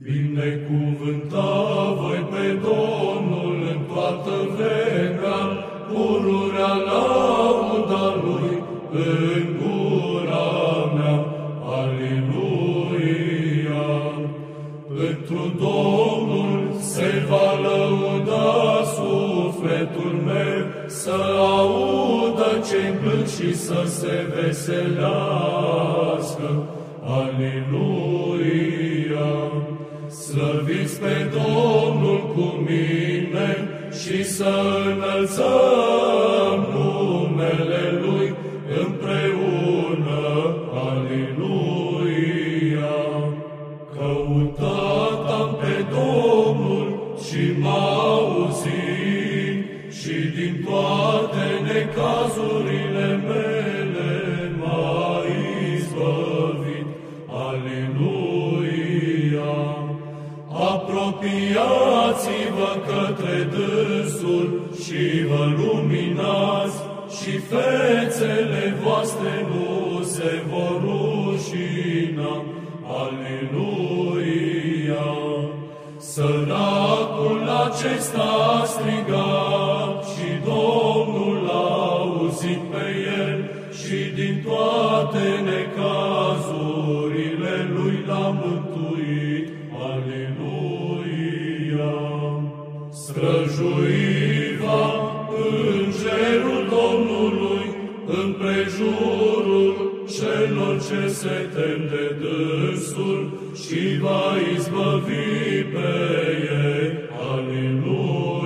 Binecuvânta voi pe Domnul în toată vremea, pururea lauda Lui în gura mea. Aleluia! Întru Domnul se va lăuda sufletul meu, să audă ce plâng și să se veselească. Aleluia! Slăviți pe Domnul cu mine și să înălțăm numele Lui împreună. Aleluia! Căutat am pe Domnul și m-a auzit și din toate necazurile luminați și fețele voastre nu se vor rușina. Aleluia! Săracul acesta a strigat și Domnul a auzit pe el și din toate necazurile lui l-a mântuit. Aleluia! Străjuiva împrejurul celor ce se tem de dânsul și va izbăvi pe ei. Aleluia!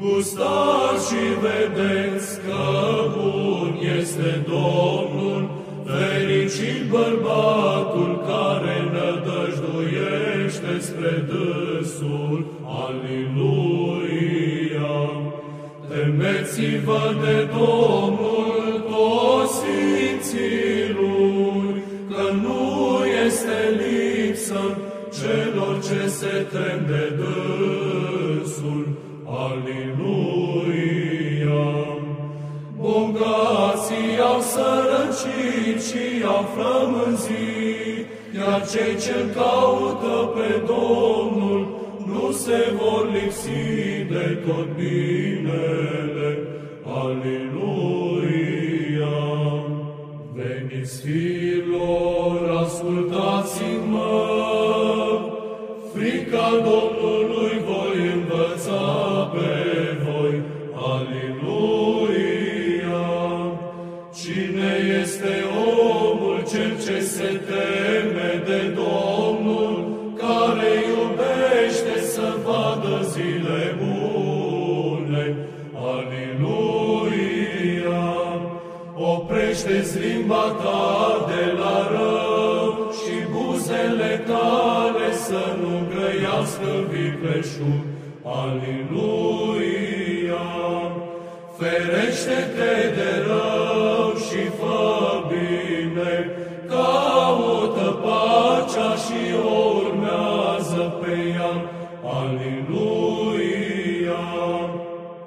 Gustați și vedeți că bun este Domnul, fericit bărbatul care nădăjduiește spre dânsul. Aleluia! Temeți-vă de Domnul toți sfinții Lui, că nu este lipsă celor ce se tem de dânsul. Aleluia! Bogații au sărăcit și au flămânzit, iar cei ce caută pe Domnul nu se vor lipsi de tot binele. Aleluia! Veniți, fiilor, ascultați-mă, frica Domnului voi învăța pe voi. Aleluia! Cine este omul cel ce se teme Oprește-ți limba ta de la rău și buzele tale să nu grăiască vicleșug. Aleluia! Ferește-te de rău și fă bine, caută pacea și o urmează pe ea. Aleluia!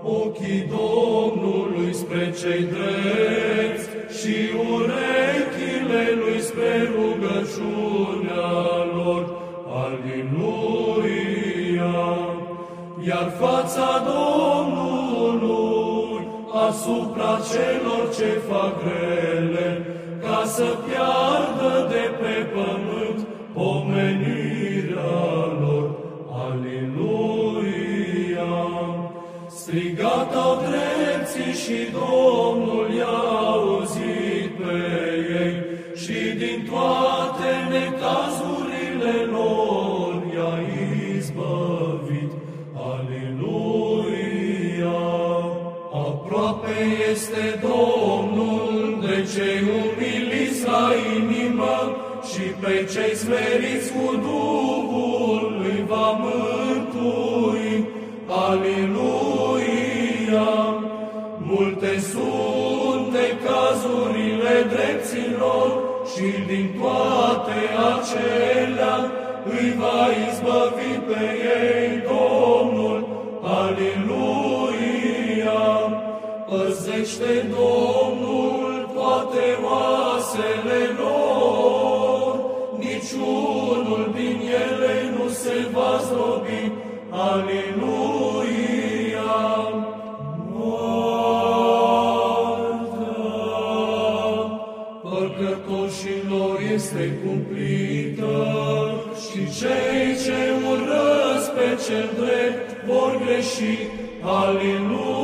Ochii Domnului spre cei drepți lui spre rugăciunea lor. Aleluia! Iar fața Domnului asupra celor ce fac grele, ca să piardă de pe pământ pomenirea lor. Aleluia! Strigat au drepții și Domnul i-a necazurile lor i-a izbăvit. Aleluia! Aproape este Domnul de cei umiliți la inimă și pe cei smeriți cu Duhul îi va mântui. Aleluia! Multe sunt de cazurile drepților și din toate acelea îi va izbăvi pe ei Domnul. Aleluia! Păzește Domnul toate oasele lor, niciunul se va zdrobi. Aleluia! Moartea păcătoșilor este cumplită și cei ce urăsc pe cel drept vor greși. Aleluia!